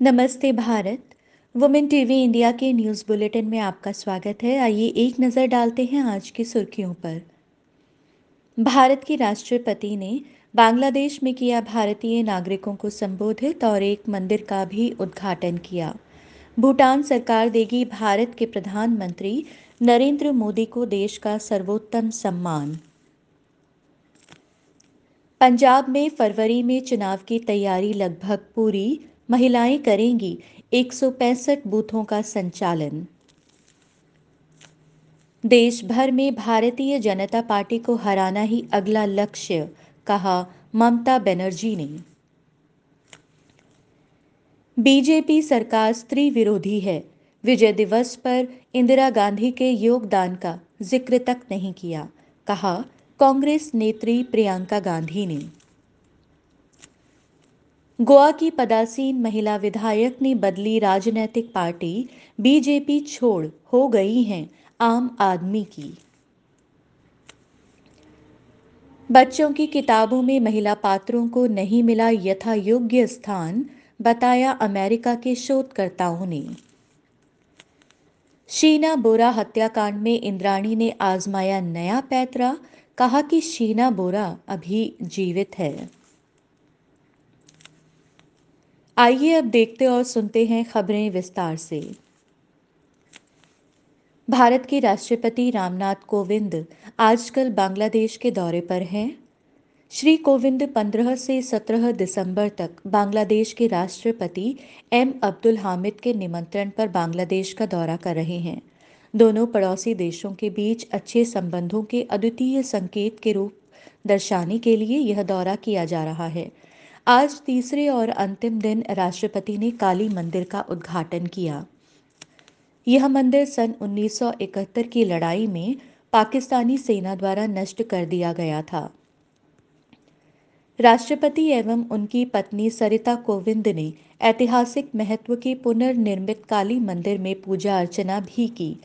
नमस्ते Bharat. Women TV India के news bulletin में आपका स्वागत है। आइए एक नज़र डालते हैं आज की सुर्खियों पर। भारत के राष्ट्रपति ने बांग्लादेश में किया भारतीय नागरिकों को संबोधित और एक मंदिर का भी उद्घाटन किया। भूटान सरकार देगी भारत के प्रधानमंत्री नरेंद्र मोदी को देश का सर्वोत्तम सम्मान। पंजाब में फरवरी में चुनाव की तैयारी लगभग पूरी। महिलाएँ करेंगी एक सौ पैंसठ बूथों का संचालन। देश भर में भारतीय जनता पार्टी को हराना ही अगला लक्ष्य, कहा ममता बनर्जी ने। बीजेपी सरकार स्त्री विरोधी है। विजय दिवस पर इंदिरा गांधी के योगदान का ज़िक्र तक नहीं किया, कहा कांग्रेस नेत्री प्रियंका गांधी ने। गोवा की पदासीन महिला विधायक ने बदली राजनीतिक पार्टी, बीजेपी छोड़ हो गई हैं आम आदमी की। बच्चों की किताबों में महिला पात्रों को नहीं मिला यथा योग्य स्थान, बताया अमेरिका के शोधकर्ताओं ने। शीना बोरा हत्याकांड में इंद्राणी ने आजमाया नया पैतरा, कहा कि शीना बोरा अभी जीवित है। आइए अब देखते और सुनते हैं खबरें विस्तार से। भारत के राष्ट्रपति रामनाथ कोविंद आजकल बांग्लादेश के दौरे पर हैं। श्री कोविंद 15 से 17 दिसंबर तक बांग्लादेश के राष्ट्रपति एम अब्दुल हामिद के निमंत्रण पर बांग्लादेश का दौरा कर रहे हैं। दोनों पड़ोसी देशों के बीच अच्छे संबंधों के अद्वितीय संकेत के रूप दर्शाने के लिए यह दौरा किया जा रहा है। आज तीसरे और अंतिम दिन राष्ट्रपति ने काली मंदिर का उद्घाटन किया। यह मंदिर सन 1971 की लड़ाई में पाकिस्तानी सेना द्वारा नष्ट कर दिया गया था। राष्ट्रपति एवं उनकी पत्नी सरिता कोविंद ने ऐतिहासिक महत्व के पुनर्निर्मित काली मंदिर में पूजा अर्चना भी की।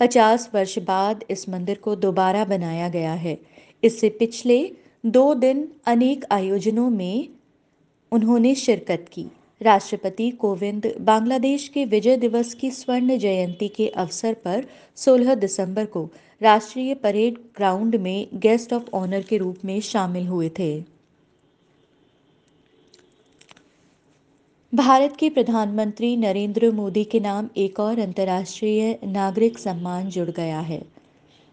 50 वर्ष बाद इस मंदिर को दोबारा बनाया गया है। इससे पिछले दो दिन अनेक आयोजनों में उन्होंने शिरकत की। राष्ट्रपति कोविंद बांग्लादेश के विजय दिवस की स्वर्ण जयंती के अवसर पर 16 दिसंबर को राष्ट्रीय परेड ग्राउंड में गेस्ट ऑफ़ ऑनर के रूप में शामिल हुए थे। भारत के प्रधानमंत्री नरेंद्र मोदी के नाम एक और अंतर्राष्ट्रीय नागरिक सम्मान जुड़ गया है।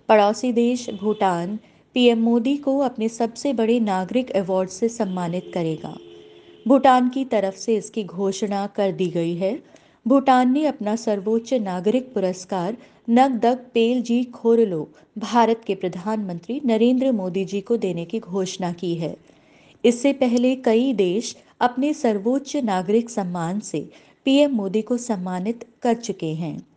पड़ोसी देश भूटान पीएम मोदी को अपने सबसे बड़े नागरिक अवार्ड से सम्मानित करेगा। भूटान की तरफ़ से इसकी घोषणा कर दी गई है। भूटान ने अपना सर्वोच्च नागरिक पुरस्कार नगदक पेल जी खोरलो, भारत के प्रधानमंत्री नरेंद्र मोदी जी को देने की घोषणा की है। इससे पहले कई देश अपने सर्वोच्च नागरिक सम्मान से पीएम मोदी को सम्मानित कर चुके हैं।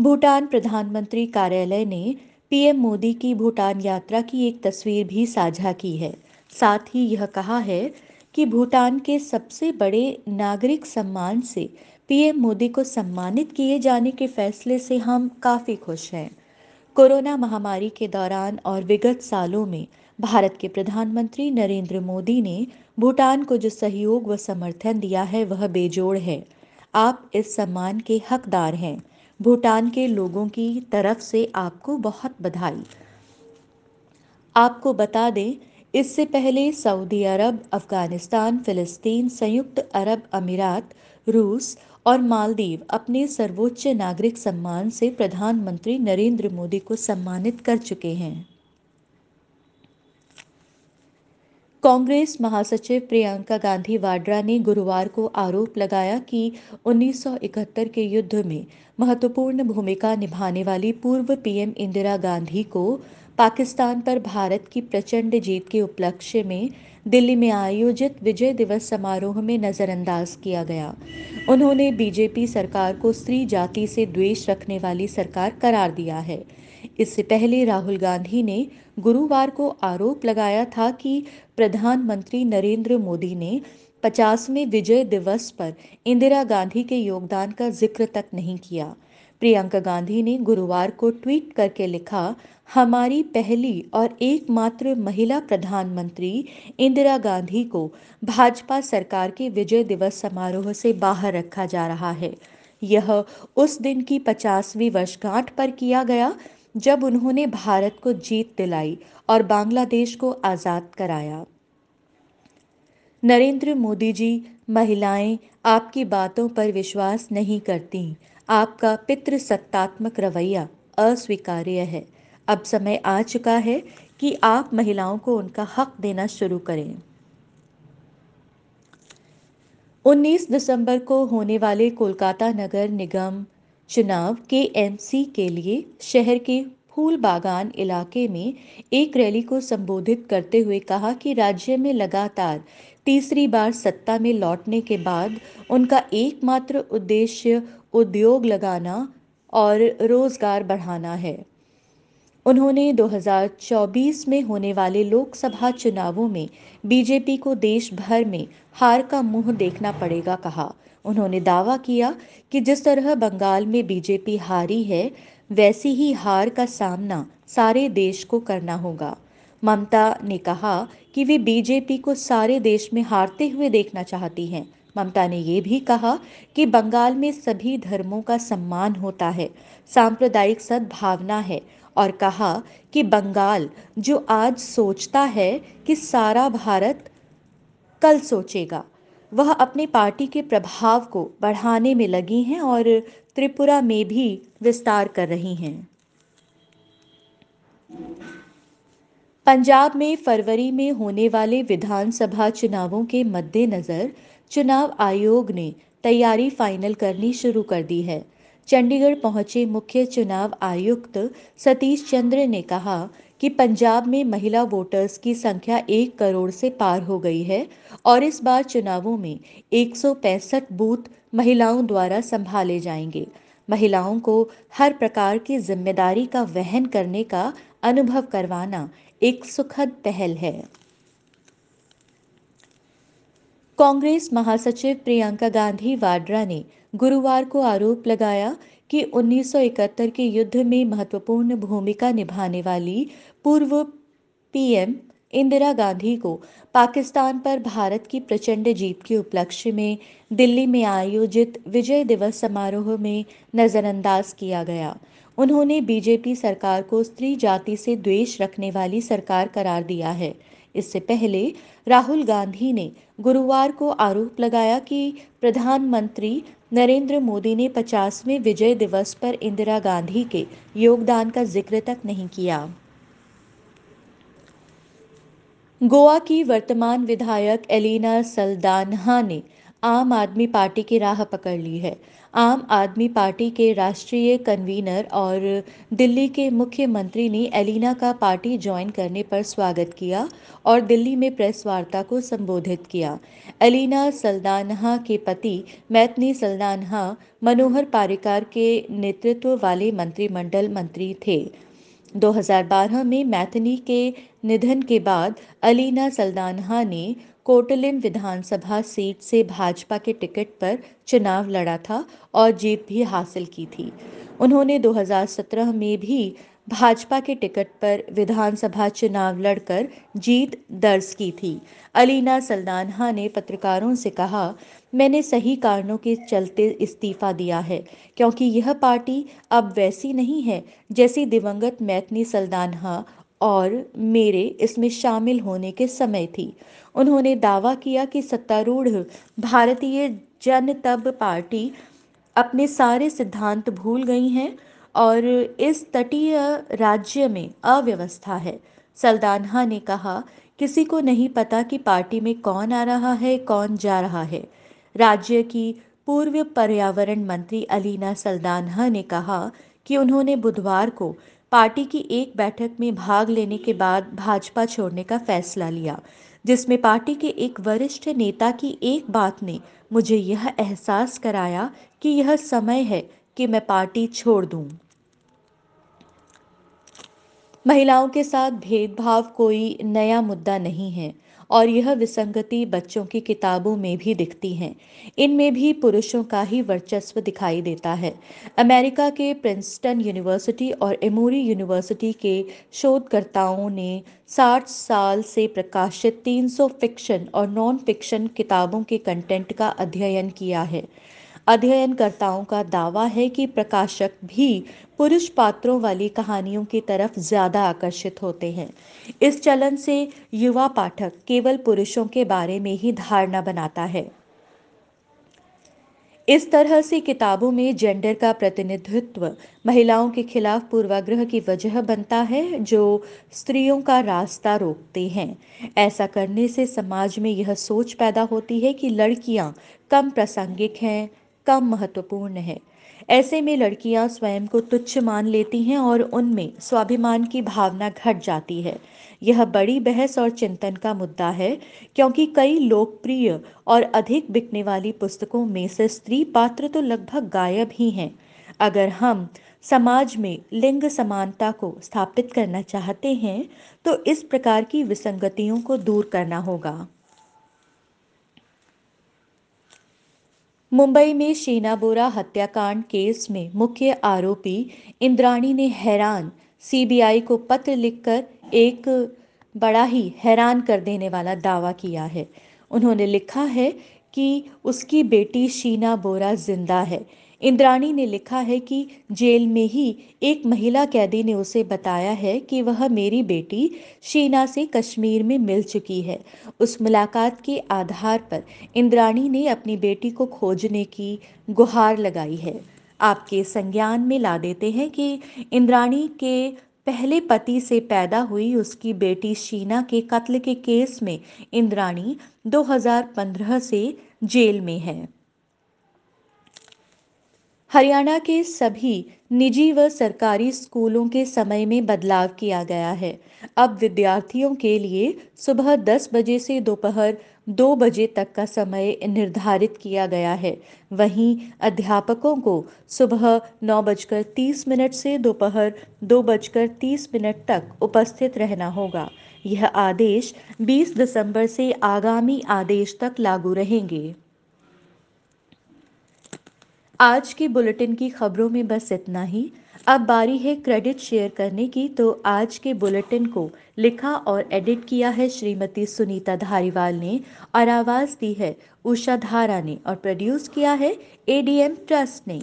भूटान प्रधानमंत्री कार्यालय ने पीएम मोदी की भूटान यात्रा की एक तस्वीर भी साझा की है। साथ ही यह कहा है कि भूटान के सबसे बड़े नागरिक सम्मान से पीएम मोदी को सम्मानित किए जाने के फैसले से हम काफ़ी खुश हैं। कोरोना महामारी के दौरान और विगत सालों में भारत के प्रधानमंत्री नरेंद्र मोदी ने भूटान को जो सहयोग व समर्थन दिया है, वह बेजोड़ है। आप इस सम्मान के हकदार हैं। भूटान के लोगों की तरफ़ से आपको बहुत बधाई। आपको बता दें इससे पहले सऊदी अरब, अफ़गानिस्तान, फिलिस्तीन, संयुक्त अरब अमीरात, रूस और मालदीव अपने सर्वोच्च नागरिक सम्मान से प्रधानमंत्री नरेंद्र मोदी को सम्मानित कर चुके हैं। कांग्रेस महासचिव प्रियंका गांधी वाड्रा ने गुरुवार को आरोप लगाया कि 1971 के युद्ध में महत्वपूर्ण भूमिका निभाने वाली पूर्व पीएम इंदिरा गांधी को पाकिस्तान पर भारत की प्रचंड जीत के उपलक्ष्य में दिल्ली में आयोजित विजय दिवस समारोह में नज़रअंदाज किया गया। उन्होंने बीजेपी सरकार को स्त्री जाति से द्वेष रखने वाली सरकार करार दिया है। इससे पहले राहुल गांधी ने गुरुवार को आरोप लगाया था कि प्रधानमंत्री नरेंद्र मोदी ने पचासवें विजय दिवस पर इंदिरा गांधी के योगदान का ज़िक्र तक नहीं किया। प्रियंका गांधी ने गुरुवार को ट्वीट करके लिखा, हमारी पहली और एकमात्र महिला प्रधानमंत्री इंदिरा गांधी को भाजपा सरकार के विजय दिवस समारोह से बाहर रखा जा रहा है। यह उस दिन की पचासवीं वर्षगांठ पर किया गया जब उन्होंने भारत को जीत दिलाई और बांग्लादेश को आज़ाद कराया। नरेंद्र मोदी जी, महिलाएँ आपकी बातों पर विश्वास नहीं करती। आपका पितृसत्तात्मक रवैया अस्वीकार्य है। अब समय आ चुका है कि आप महिलाओं को उनका हक देना शुरू करें। 19 दिसंबर को होने वाले कोलकाता नगर निगम चुनाव के एमसी के लिए शहर के फूल बागान इलाके में एक रैली को संबोधित करते हुए कहा कि राज्य में लगातार तीसरी बार सत्ता में लौटने के बाद उनका एकमात्र उद्देश्य उद्योग लगाना और रोज़गार बढ़ाना है। उन्होंने 2024 में होने वाले लोकसभा चुनावों में बीजेपी को देश भर में हार का मुँह देखना पड़ेगा कहा। उन्होंने दावा किया कि जिस तरह बंगाल में बीजेपी हारी है, वैसी ही हार का सामना सारे देश को करना होगा। ममता ने कहा कि वे बीजेपी को सारे देश में हारते हुए देखना चाहती हैं। ममता ने यह भी कहा कि बंगाल में सभी धर्मों का सम्मान होता है, सांप्रदायिक सद्भावना है और कहा कि बंगाल, जो आज सोचता है कि सारा भारत कल सोचेगा। वह अपनी पार्टी के प्रभाव को बढ़ाने में लगी हैं और त्रिपुरा में भी विस्तार कर रही हैं। पंजाब में फरवरी में होने वाले विधानसभा चुनावों के मद्देनज़र चुनाव आयोग ने तैयारी फाइनल करनी शुरू कर दी है। चंडीगढ़ पहुँचे मुख्य चुनाव आयुक्त सतीश चंद्र ने कहा कि पंजाब में महिला वोटर्स की संख्या एक करोड़ से पार हो गई है और इस बार चुनावों में एक बूथ महिलाओं द्वारा संभाले जाएँगे। महिलाओं को हर प्रकार की ज़िम्मेदारी का वहन करने का अनुभव करवाना एक सुखद पहल है। कांग्रेस महासचिव प्रियंका गांधी वाड्रा ने गुरुवार को आरोप लगाया कि 1971 के युद्ध में महत्वपूर्ण भूमिका निभाने वाली पूर्व पीएम इंदिरा गांधी को पाकिस्तान पर भारत की प्रचंड जीत के उपलक्ष्य में दिल्ली में आयोजित विजय दिवस समारोह में नज़रअंदाज किया गया। उन्होंने बीजेपी सरकार को स्त्री जाति से द्वेष रखने वाली सरकार करार दिया है। इससे पहले राहुल गांधी ने गुरुवार को आरोप लगाया कि प्रधानमंत्री नरेंद्र मोदी ने पचासवें विजय दिवस पर इंदिरा गांधी के योगदान का ज़िक्र तक नहीं किया। गोवा की वर्तमान विधायक एलिना सल्दानहा ने आम आदमी पार्टी की राह पकड़ ली है। आम आदमी पार्टी के राष्ट्रीय कन्वीनर और दिल्ली के मुख्यमंत्री ने एलिना का पार्टी ज्वाइन करने पर स्वागत किया और दिल्ली में प्रेस वार्ता को संबोधित किया। एलिना सल्दानहा के पति मैथनी सल्दानहा मनोहर पारिकार के नेतृत्व वाले मंत्रिमंडल मंत्री थे। 2012 में मैथनी के निधन के बाद अलीना सल्दानहा ने कोटलिन विधानसभा सीट से भाजपा के टिकट पर चुनाव लड़ा था और जीत भी हासिल की थी। उन्होंने 2017 में भी भाजपा के टिकट पर विधानसभा चुनाव लड़कर जीत दर्ज की थी। अलीना सल्दानहा ने पत्रकारों से कहा, मैंने सही कारणों के चलते इस्तीफा दिया है, क्योंकि यह पार्टी अब वैसी नहीं है जैसी दिवंगत मैथनी सल्दानहा और मेरे इसमें शामिल होने के समय थी। उन्होंने दावा किया कि सत्तारूढ़ भारतीय जनतब पार्टी अपने सारे सिद्धांत भूल गई हैं और इस तटीय राज्य में अव्यवस्था है। सल्दानहा ने कहा, किसी को नहीं पता कि पार्टी में कौन आ रहा है, कौन जा रहा है। राज्य की पूर्व पर्यावरण मंत्री अलीना सल्दानहा ने कहा कि उन्होंने बुधवार को पार्टी की एक बैठक में भाग लेने के बाद भाजपा छोड़ने का फैसला लिया, जिसमें पार्टी के एक वरिष्ठ नेता की एक बात ने मुझे यह एहसास कराया कि यह समय है कि मैं पार्टी छोड़ दूँ। महिलाओं के साथ भेदभाव कोई नया मुद्दा नहीं है और यह विसंगति बच्चों की किताबों में भी दिखती हैं। इनमें भी पुरुषों का ही वर्चस्व दिखाई देता है। अमेरिका के प्रिंसटन यूनिवर्सिटी और एमोरी यूनिवर्सिटी के शोधकर्ताओं ने 60 साल से प्रकाशित 300 फिक्शन और नॉन फिक्शन किताबों के कंटेंट का अध्ययन किया है। अध्ययनकर्ताओं का दावा है कि प्रकाशक भी पुरुष पात्रों वाली कहानियों की तरफ़ ज़्यादा आकर्षित होते हैं। इस चलन से युवा पाठक केवल पुरुषों के बारे में ही धारणा बनाता है। इस तरह से किताबों में जेंडर का प्रतिनिधित्व महिलाओं के खिलाफ पूर्वाग्रह की वजह बनता है, जो स्त्रियों का रास्ता रोकते हैं। ऐसा करने से समाज में यह सोच पैदा होती है कि लड़कियाँ कम प्रासंगिक हैं कम महत्वपूर्ण है। ऐसे में लड़कियाँ स्वयं को तुच्छ मान लेती हैं और उनमें स्वाभिमान की भावना घट जाती है। यह बड़ी बहस और चिंतन का मुद्दा है, क्योंकि कई लोकप्रिय और अधिक बिकने वाली पुस्तकों में से स्त्री पात्र तो लगभग गायब ही हैं। अगर हम समाज में लिंग समानता को स्थापित करना चाहते हैं तो इस प्रकार की विसंगतियों को दूर करना होगा। मुंबई में शीना बोरा हत्याकांड केस में मुख्य आरोपी इंद्राणी ने हैरान। सीबीआई को पत्र लिखकर एक बड़ा ही हैरान कर देने वाला दावा किया है। उन्होंने लिखा है कि उसकी बेटी शीना बोरा ज़िंदा है। इंद्राणी ने लिखा है कि जेल में ही एक महिला कैदी ने उसे बताया है कि वह मेरी बेटी शीना से कश्मीर में मिल चुकी है। उस मुलाकात के आधार पर इंद्राणी ने अपनी बेटी को खोजने की गुहार लगाई है। आपके संज्ञान में ला देते हैं कि इंद्राणी के पहले पति से पैदा हुई उसकी बेटी शीना के कत्ल के केस में इंद्राणी 2015 से जेल में है। हरियाणा के सभी निजी व सरकारी स्कूलों के समय में बदलाव किया गया है। अब विद्यार्थियों के लिए सुबह 10 बजे से दोपहर 2 बजे तक का समय निर्धारित किया गया है। वहीं अध्यापकों को सुबह नौ बजकर तीस मिनट से दोपहर दो बजकर तीस मिनट तक उपस्थित रहना होगा। यह आदेश 20 दिसंबर से आगामी आदेश तक लागू रहेंगे। आज की बुलेटिन की खबरों में बस इतना ही। अब बारी है क्रेडिट शेयर करने की तो आज के बुलेटिन को लिखा और एडिट किया है श्रीमती सुनीता धारीवाल ने और आवाज़ दी है उषा धारा ने और प्रोड्यूस किया है एडीएम ट्रस्ट ने।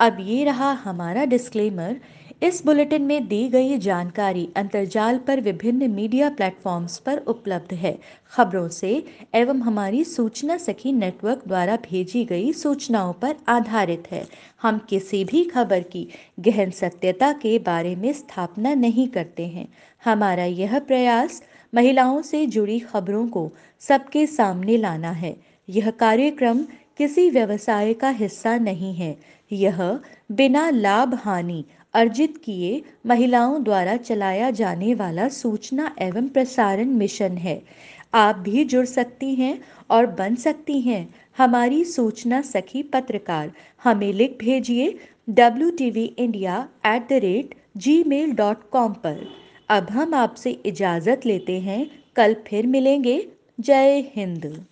अब ये रहा हमारा डिस्क्लेमर इस बुलेटिन में दी गई जानकारी अंतर्जाल पर विभिन्न मीडिया प्लेटफॉर्म्स पर उपलब्ध है। खबरों से एवं हमारी सूचना सखी नेटवर्क द्वारा भेजी गई सूचनाओं पर आधारित है। हम किसी भी खबर की गहन सत्यता के बारे में स्थापना नहीं करते हैं। हमारा यह प्रयास महिलाओं से जुड़ी खबरों को सबके सामने लाना है। यह कार्यक्रम किसी व्यवसाय का हिस्सा नहीं है। यह बिना लाभ हानि अर्जित किए महिलाओं द्वारा चलाया जाने वाला सूचना एवं प्रसारण मिशन है। आप भी जुड़ सकती हैं और बन सकती हैं। हमारी सूचना सखी पत्रकार, हमें लिख भेजिए W T V India at the rate Gmail dot com पर। अब हम आपसे इजाज़त लेते हैं। कल फिर मिलेंगे। जय हिंद।